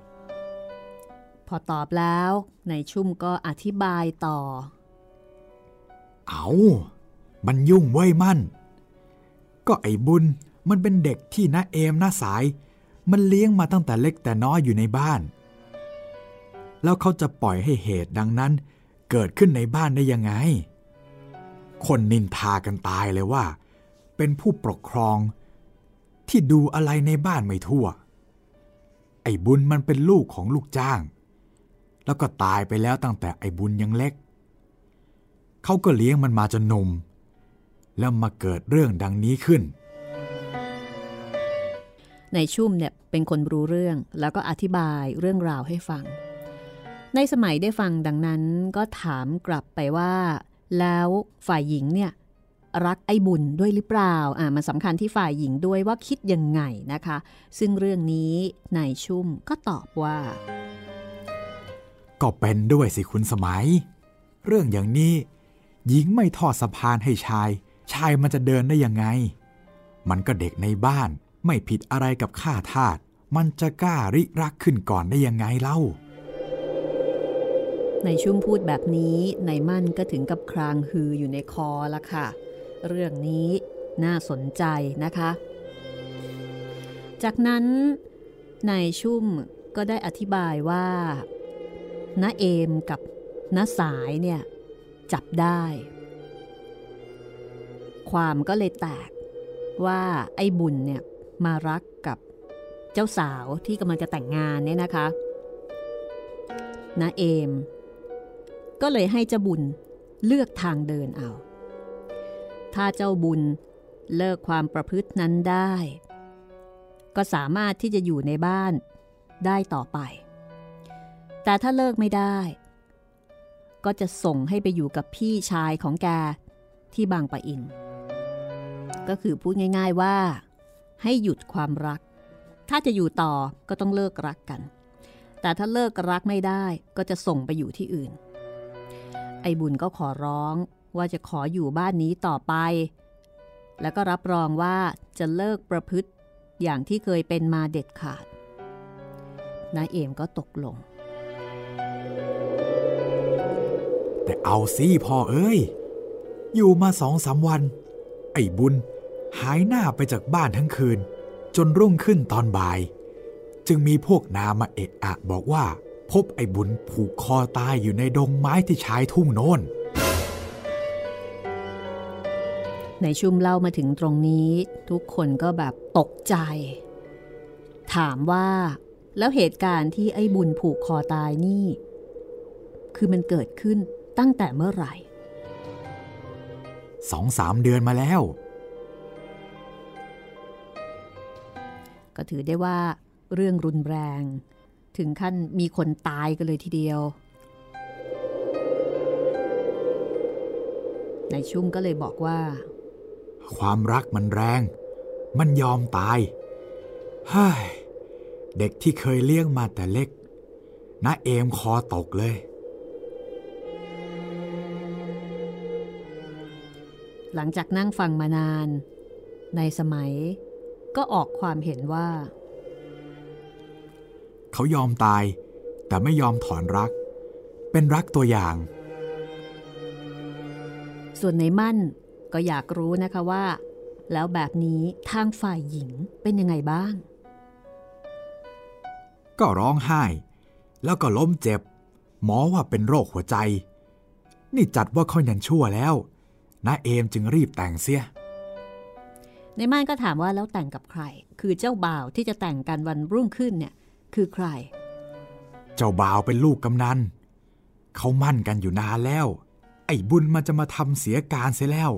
พอตอบแล้วในชุ่มก็อธิบายต่อ เอามันยุ่งไว้ยมั่น ก็ไอ้บุญมันเป็นเด็กที่น้าเอมน้าสาย มันเลี้ยงมาตั้งแต่เล็กแต่น้อยอยู่ในบ้าน แล้วเขาจะปล่อยให้เหตุดังนั้น เกิดขึ้นในบ้านได้ยังไง คนนินทากันตายเลยว่า เป็นผู้ปกครอง ที่ดูอะไรในบ้านไม่ทั่วไอ้บุญมันเป็นลูกของลูกจ้าง แล้วก็ตายไปแล้วตั้งแต่ไอ้บุญยังเล็ก เขาก็เลี้ยงมันมาจนนม แล้วมาเกิดเรื่องดังนี้ขึ้น ในชุ่มเนี่ยเป็นคนรู้เรื่องแล้วก็อธิบายเรื่องราวให้ฟัง ในสมัยได้ฟังดังนั้นก็ถามกลับไปว่า แล้วฝ่ายหญิงเนี่ย รักไอ้บุญด้วยหรือเปล่าอ่ามันสำคัญที่ฝ่ายหญิงด้วยว่าคิดยังไงนะคะ ซึ่งเรื่องนี้นายชุ่มก็ตอบว่า ก็เป็นด้วยสิคุณสมัย เรื่องอย่างนี้ หญิงไม่ทอดสะพานให้ชาย ชายมันจะเดินได้ยังไง มันก็เด็กในบ้าน ไม่ผิดอะไรกับข้าทาสมันจะกล้าริรักขึ้นก่อนได้ยังไงเล่าในชุ่มพูดแบบนี้ในมั่นก็ถึงกับครางฮืออยู่ในคอละค่ะ เรื่องนี้น่าสนใจนะคะ จากนั้นนายชุ่มก็ได้อธิบายว่าน้าเอมกับน้าสายเนี่ยจับได้ ความก็เลยแตกว่าไอ้บุญเนี่ยมารักกับเจ้าสาวที่กำลังจะแต่งงานเนี่ยนะคะน้าเอม ก็เลยให้เจ้าบุญเลือกทางเดินเอา ถ้าเจ้าบุญเลิกความประพฤตินั้นได้ ก็สามารถที่จะอยู่ในบ้านได้ต่อไป แต่ถ้าเลิกไม่ได้ ก็จะส่งให้ไปอยู่กับพี่ชายของแกที่บางปะอิน ก็คือพูดง่าย ๆว่า ให้หยุดความรัก ถ้าจะอยู่ต่อก็ต้องเลิกรักกัน แต่ถ้าเลิกรักไม่ได้ก็จะส่งไปอยู่ที่อื่น ไอ้บุญก็ขอร้อง ว่าจะขออยู่บ้านนี้ต่อไป แล้วก็รับรองว่าจะเลิกประพฤติอย่างที่เคยเป็นมาเด็ดขาดนายเอมก็ตกลง แต่เอาสิพ่อเอ้ย อยู่มาสองสาวัน ไอ้บุญหายหน้าไปจากบ้านทั้งคืน จนรุ่งขึ้นตอนบ่าย จึงมีพวกนามาเอะอะบอกว่า พบไอ้บุญผูกคอตายอยู่ในดงไม้ที่ชายทุ่งโน้น ในชุมเล่ามาถึงตรงนี้ ทุกคนก็แบบตกใจ ถามว่าแล้วเหตุการณ์ที่ไอ้บุญผูกคอตายนี่ คือมันเกิดขึ้นตั้งแต่เมื่อไหร่สองสามเดือนมาแล้ว ก็ถือได้ว่าเรื่องรุนแรง ถึงขั้นมีคนตายกันเลยทีเดียวในชุ่มก็เลยบอกว่า ความรักมันแรง มันยอมตายเฮ้ยเด็กที่เคยเลี้ยงมาแต่เล็กน้าเอมคอตกเลย หลังจากนั่งฟังมานาน ในสมัยก็ออกความเห็นว่า เขายอมตายแต่ไม่ยอมถอนรัก เป็นรักตัวอย่าง ส่วนในมั่น ก็อยากรู้นะคะว่า แล้วแบบนี้ทางฝ่ายหญิงเป็นยังไงบ้าง ก็ร้องไห้ แล้วก็ล้มเจ็บ หมอว่าเป็นโรคหัวใจ นี่จัดว่าเขายันชั่วแล้วน้าเอมจึงรีบแต่งเสียในม่านก็ถามว่าแล้วแต่งกับใคร คือเจ้าบ่าวที่จะแต่งกันวันรุ่งขึ้นเนี่ยคือใคร เจ้าบ่าวเป็นลูกกำนันเขามั่นกันอยู่นานแล้ว ไอ้บุญมันจะมาทำเสียการเสียแล้ว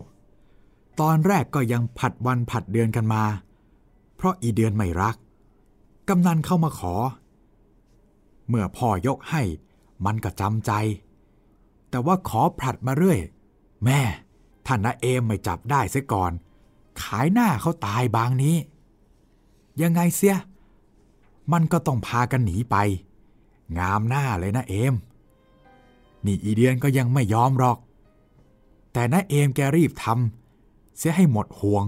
ตอนแรกก็ยังผัดวันผัดเดือนกันมา เพราะอีเดือนไม่รัก กำนันเข้ามาขอ เมื่อพ่อยกให้มันก็จำใจ แต่ว่าขอผลัดมาเรื่อย แม่ท่านนาเอมไม่จับได้เสียก่อน ขายหน้าเขาตายบางนี้ ยังไงเสีย มันก็ต้องพากันหนีไป งามหน้าเลยนะเอม นี่อีเดียนก็ยังไม่ยอมหรอก แต่นะเอมแกรีบทำ เสียให้หมดห่วง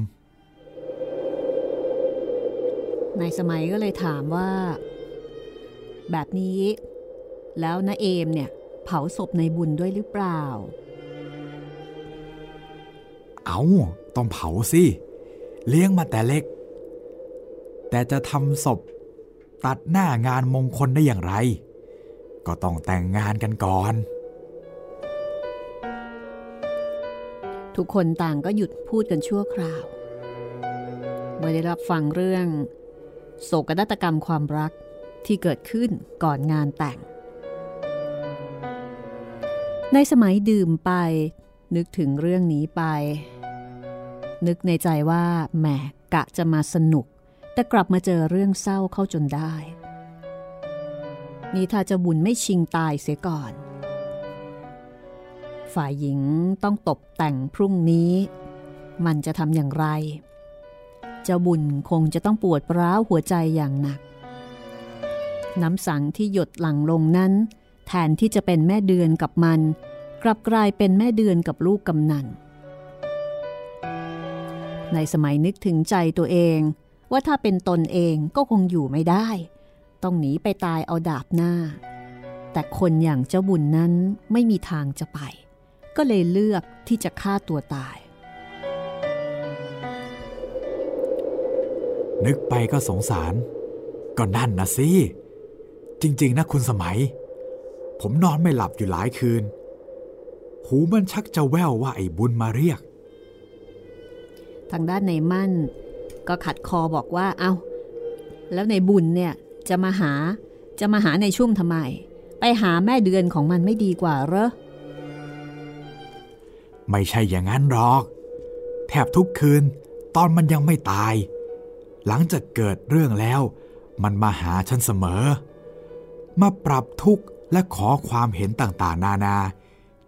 ในสมัยก็เลยถามว่า แบบนี้ แล้วนาเอมเนี่ย เผาศพในบุญด้วยหรือเปล่า เอาต้องเผาสิ เลี้ยงมาแต่เล็ก แต่จะทำศพ ตัดหน้างานมงคลได้อย่างไร ก็ต้องแต่งงานกันก่อน ทุกคนต่างก็หยุดพูดกันชั่วคราว เมื่อได้รับฟังเรื่อง โศกนาฏกรรมความรักที่เกิดขึ้นก่อนงานแต่ง ในสมัยดื่มไป นึกถึงเรื่องนี้ไป นึกในใจว่าแหมกะจะมาสนุก แต่กลับมาเจอเรื่องเศร้าเข้าจนได้ นี่ถ้าจะบุญไม่ชิงตายเสียก่อน ฝ่ายหญิงต้องตกแต่งพรุ่งนี้ มันจะทำอย่างไร เจ้าบุญคงจะต้องปวดร้าวหัวใจอย่างหนัก น้ำสังที่หยดหลั่งลงนั้น แทนที่จะเป็นแม่เดือนกับมัน กลับกลายเป็นแม่เดือนกับลูกกำนัน ในสมัยนึกถึงใจตัวเอง ว่าถ้าเป็นตนเองก็คงอยู่ไม่ได้ ต้องหนีไปตายเอาดาบหน้าแต่คนอย่างเจ้าบุญนั้นไม่มีทางจะไป ก็เลยเลือกที่จะฆ่าตัวตาย นึกไปก็สงสาร ก็นั่นนะสิ จริง ๆ นะคุณสมัย ผมนอนไม่หลับอยู่หลายคืน หูมันชักจะแว่วว่าไอ้บุญมาเรียก ทางด้านในมั่น ก็ขัดคอบอกว่า เอา้า แล้วในบุญเนี่ยจะมาหาจะมาหาในชุ่มทำไม ไปหาแม่เดือนของมันไม่ดีกว่าเหรอ ไม่ใช่อย่างนั้นหรอก แทบทุกคืนตอนมันยังไม่ตาย หลังจากเกิดเรื่องแล้ว มันมาหาฉันเสมอ มาปรับทุกข์และขอความเห็นต่างๆ นานา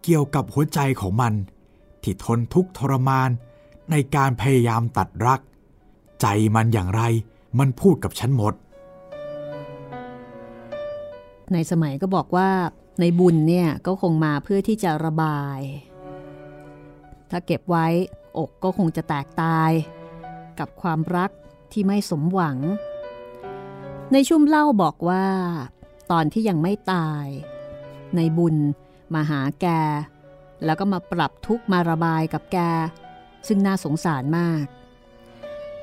เกี่ยวกับหัวใจของมัน ที่ทนทุกข์ทรมานในการพยายามตัดรัก ใจมันอย่างไรมันพูดกับฉันหมด ในสมัยก็บอกว่าในบุญเนี่ยก็คงมาเพื่อที่จะระบาย ถ้าเก็บไว้อกก็คงจะแตกตาย กับความรักที่ไม่สมหวัง ในชุ่มเล่าบอกว่า ตอนที่ยังไม่ตาย ในบุญมาหาแก แล้วก็มาปรับทุกมาระบายกับแก ซึ่งน่าสงสารมาก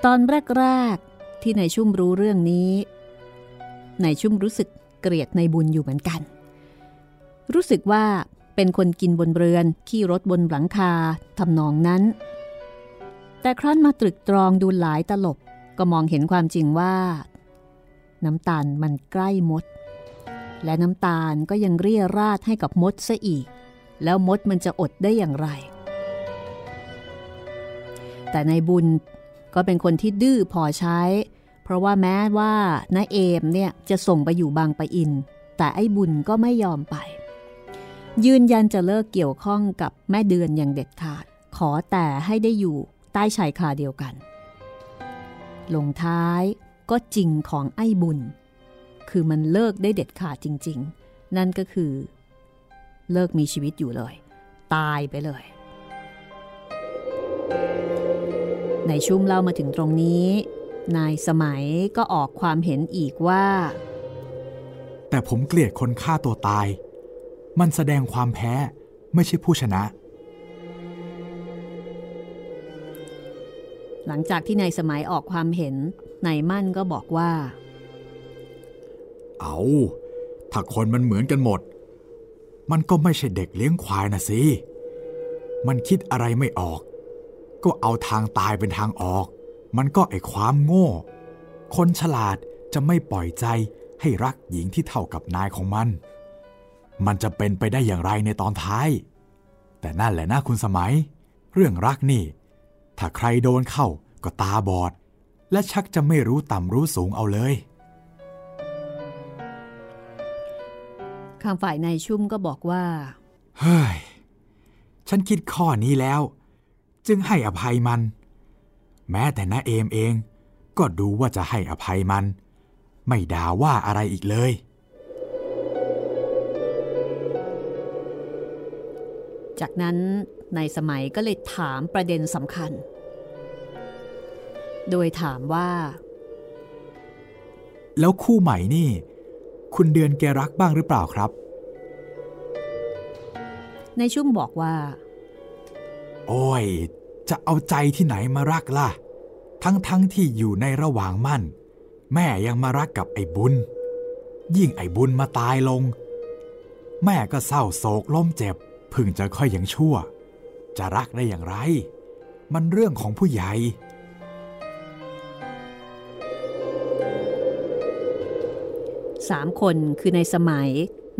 ตอนแรกๆที่ในชุ่มรู้เรื่องนี้ในชุ่มรู้สึกเกลียดในบุญอยู่เหมือนกัน รู้สึกว่า เป็นคนกินบนเรือน ขี่รถบนหลังคาทำนองนั้น แต่ครั้นมาตรึกตรองดูหลายตลบ ก็มองเห็นความจริงว่า น้ำตาลมันใกล้มด และน้ำตาลก็ยังเรียราดให้กับมดซะอีก แล้วมดมันจะอดได้อย่างไร แต่ในบุญก็เป็นคนที่ดื้อพอใช้ เพราะว่าแม้ว่าน้าเอมเนี่ยจะส่งไปอยู่บางปะอิน แต่ไอ้บุญก็ไม่ยอมไป ยืนยันจะเลิกเกี่ยวข้องกับแม่เดือนอย่างเด็ดขาด ขอแต่ให้ได้อยู่ใต้ชายคาเดียวกัน ลงท้ายก็จริงของไอ้บุญ คือมันเลิกได้เด็ดขาดจริง ๆ นั่นก็คือ เลิกมีชีวิตอยู่เลย ตายไปเลย ในชุ่มเล่ามาถึงตรงนี้ นายสมัยก็ออกความเห็นอีกว่า แต่ผมเกลียดคนฆ่าตัวตาย มันแสดงความแพ้ไม่ใช่ผู้ชนะ หลังจากที่นายสมัยออกความเห็นนายมั่นก็บอกว่า เอาถ้าคนมันเหมือนกันหมด มันก็ไม่ใช่เด็กเลี้ยงควายนะสิ มันคิดอะไรไม่ออก ก็เอาทางตายเป็นทางออก มันก็ไอความโง่ คนฉลาดจะไม่ปล่อยใจให้รักหญิงที่เท่ากับนายของมัน มันจะเป็นไปได้อย่างไรในตอนท้าย แต่นั่นแหละนะคุณสมัย เรื่องรักนี่ ถ้าใครโดนเข้าก็ตาบอด และชักจะไม่รู้ต่ำรู้สูงเอาเลยข้างฝ่ายนายชุ่มก็บอกว่า เฮ้ย ฉันคิดข้อนี้แล้ว จึงให้อภัยมัน แม้แต่น้าเอมเอง ก็ดูว่าจะให้อภัยมัน ไม่ด่าว่าอะไรอีกเลย จากนั้นนายสมัยก็เลยถามประเด็นสำคัญ โดยถามว่า แล้วคู่ใหม่นี่ คุณเดือนแกรักบ้างหรือเปล่าครับ ในชุ่มบอกว่า โอ้ย จะเอาใจที่ไหนมารักล่ะ ทั้งทั้งที่อยู่ในระหว่างมั่น แม่ยังมารักกับไอ้บุญ ยิ่งไอ้บุญมาตายลง แม่ก็เศร้าโศกล้มเจ็บ พึ่งจะค่อยยังชั่ว จะรักได้อย่างไร มันเรื่องของผู้ใหญ่สามคนคือในสมัย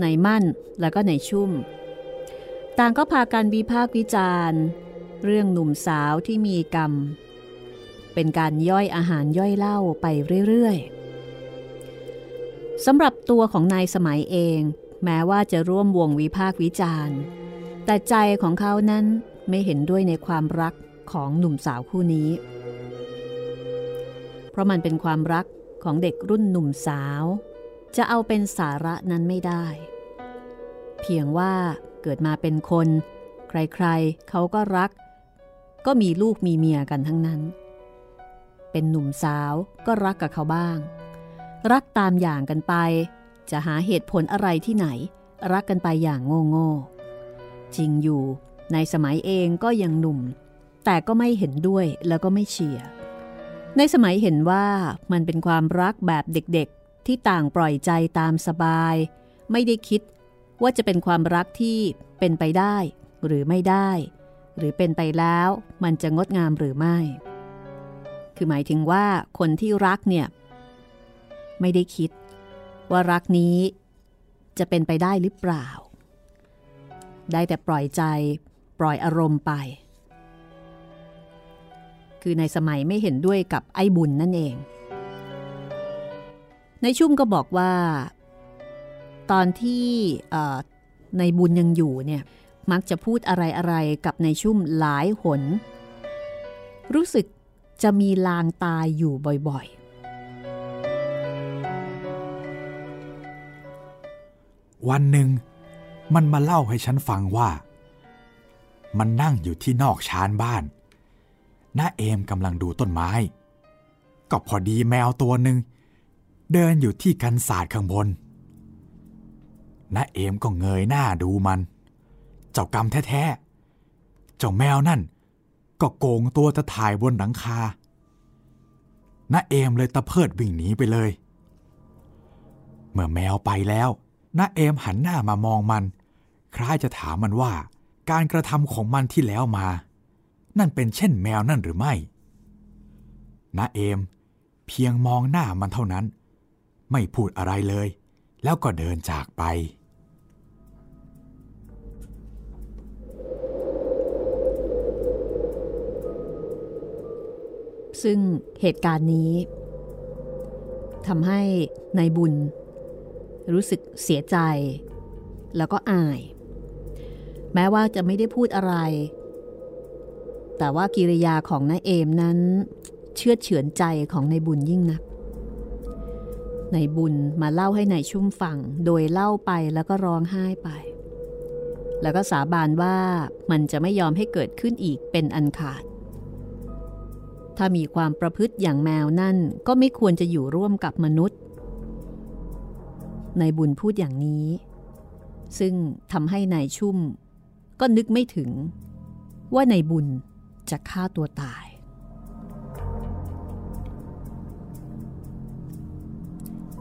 ในมั่นแล้วก็ในชุ่ม ต่างก็พากันวิพากษ์วิจารณ์ เรื่องหนุ่มสาวที่มีกรรม เป็นการย่อยอาหารย่อยเหล้าไปเรื่อยๆสำหรับตัวของนายสมัยเอง แม้ว่าจะร่วมวงวิพากษ์วิจารณ์ แต่ใจของเขานั้นไม่เห็นด้วยในความรักของหนุ่มสาวคู่นี้ เพราะมันเป็นความรักของเด็กรุ่นหนุ่มสาว จะเอาเป็นสาระนั้นไม่ได้ เพียงว่าเกิดมาเป็นคน ใครๆเขาก็รัก ก็มีลูกมีเมียกันทั้งนั้น เป็นหนุ่มสาวก็รักกับเขาบ้าง รักตามอย่างกันไป จะหาเหตุผลอะไรที่ไหน รักกันไปอย่างโง่ๆ จริงอยู่ในสมัยเองก็ยังหนุ่ม แต่ก็ไม่เห็นด้วยแล้วก็ไม่เชียร์ในสมัยเห็นว่ามันเป็นความรักแบบเด็กๆ ที่ต่างปล่อยใจตามสบาย ไม่ได้คิดว่าจะเป็นความรักที่เป็นไปได้ หรือไม่ได้ หรือเป็นไปแล้วมันจะงดงามหรือไม่ คือหมายถึงว่าคนที่รักเนี่ย ไม่ได้คิด ว่ารักนี้จะเป็นไปได้หรือเปล่า ได้แต่ปล่อยใจ ปล่อยอารมณ์ไป คือในสมัยไม่เห็นด้วยกับไอ้บุญนั่นเอง ในชุ่มก็บอกว่า ตอนที่ในบุญยังอยู่เนี่ยมักจะพูดอะไรอะไรกับในชุ่มหลายหน รู้สึกจะมีลางตายอยู่บ่อยๆ วันหนึ่ง มันมาเล่าให้ฉันฟังว่า มันนั่งอยู่ที่นอกชานบ้านน้าเอมกำลังดูต้นไม้ ก็พอดีแมวตัวหนึ่งเดินอยู่ที่กันศาสตร์ข้างบนน้าเอมก็เงยหน้าดูมัน เจ้ากรรมแท้ๆ เจ้าแมวนั่น ก็โกงตัวจะถ่ายบนหลังคาน้าเอมเลยตะเพิดวิ่งหนีไปเลย เมื่อแมวไปแล้วน้าเอมหันหน้ามามองมัน คล้ายจะถามมันว่า การกระทำของมันที่แล้วมา นั่นเป็นเช่นแมวนั่นหรือไม่น้าเอม เพียงมองหน้ามันเท่านั้น ไม่พูดอะไรเลย แล้วก็เดินจากไป ซึ่งเหตุการณ์นี้ทำให้ในายบุญ รู้สึกเสียใจ แล้วก็อาย แม้ว่าจะไม่ได้พูดอะไร แต่ว่ากิริยาของนายเอมนั้น เชื่อเฉือนใจของนายบุญยิ่งนักนายบุญมาเล่าให้นายชุ่มฟังโดยเล่าไปแล้วก็ร้องไห้ไป แล้วก็สาบานว่ามันจะไม่ยอมให้เกิดขึ้นอีกเป็นอันขาด ถ้ามีความประพฤติอย่างแมวนั่นก็ไม่ควรจะอยู่ร่วมกับมนุษย์นายบุญพูดอย่างนี้ ซึ่งทำให้นายชุ่ม ก็นึกไม่ถึง ว่าในบุญจะฆ่าตัวตาย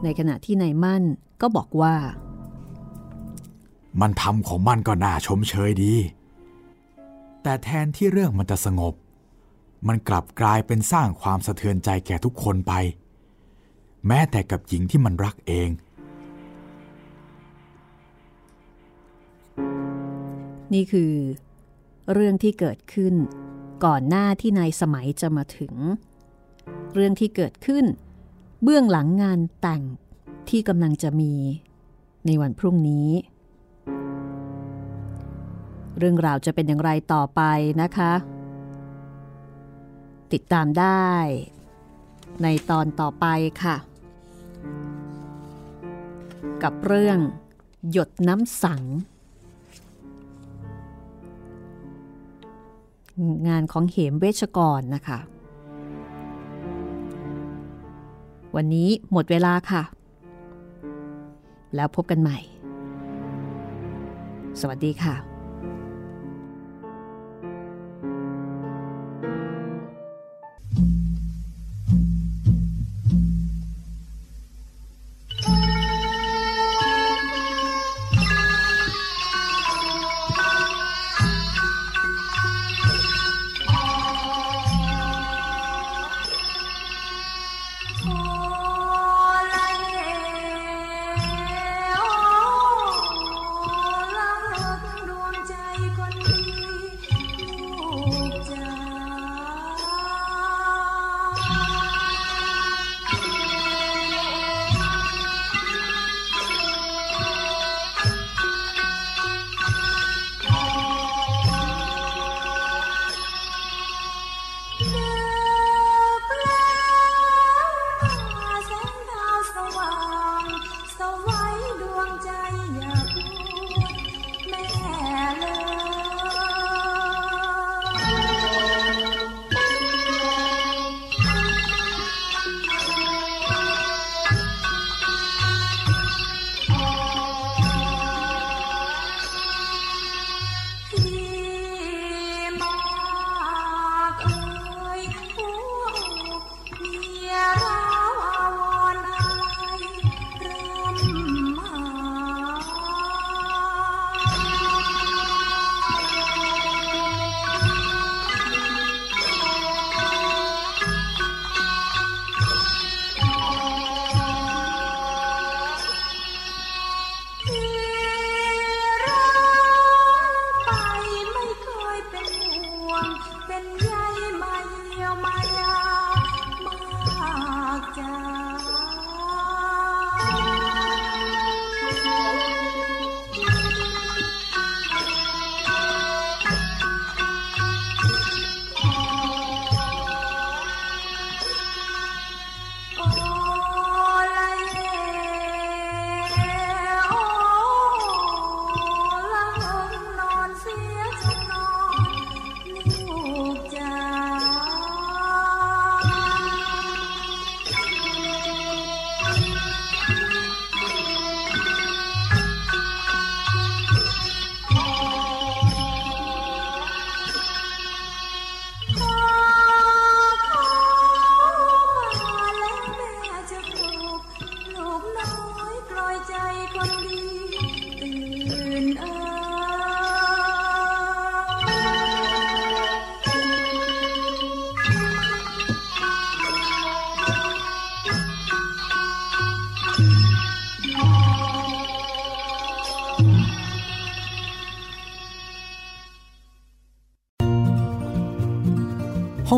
ในขณะที่นายมั่นก็บอกว่า มันทำของมันก็น่าชมเชยดี แต่แทนที่เรื่องมันจะสงบ มันกลับกลายเป็นสร้างความสะเทือนใจแก่ทุกคนไป แม้แต่กับหญิงที่มันรักเอง นี่คือเรื่องที่เกิดขึ้นก่อนหน้าที่นายสมัยจะมาถึง เรื่องที่เกิดขึ้น เบื้องหลังงานแต่งที่กำลังจะมีในวันพรุ่งนี้ เรื่องราวจะเป็นอย่างไรต่อไปนะคะ ติดตามได้ ในตอนต่อไปค่ะ กับเรื่องหยดน้ำสัง งานของเหมเวชกรนะคะ วันนี้หมดเวลาค่ะ แล้วพบกันใหม่ สวัสดีค่ะ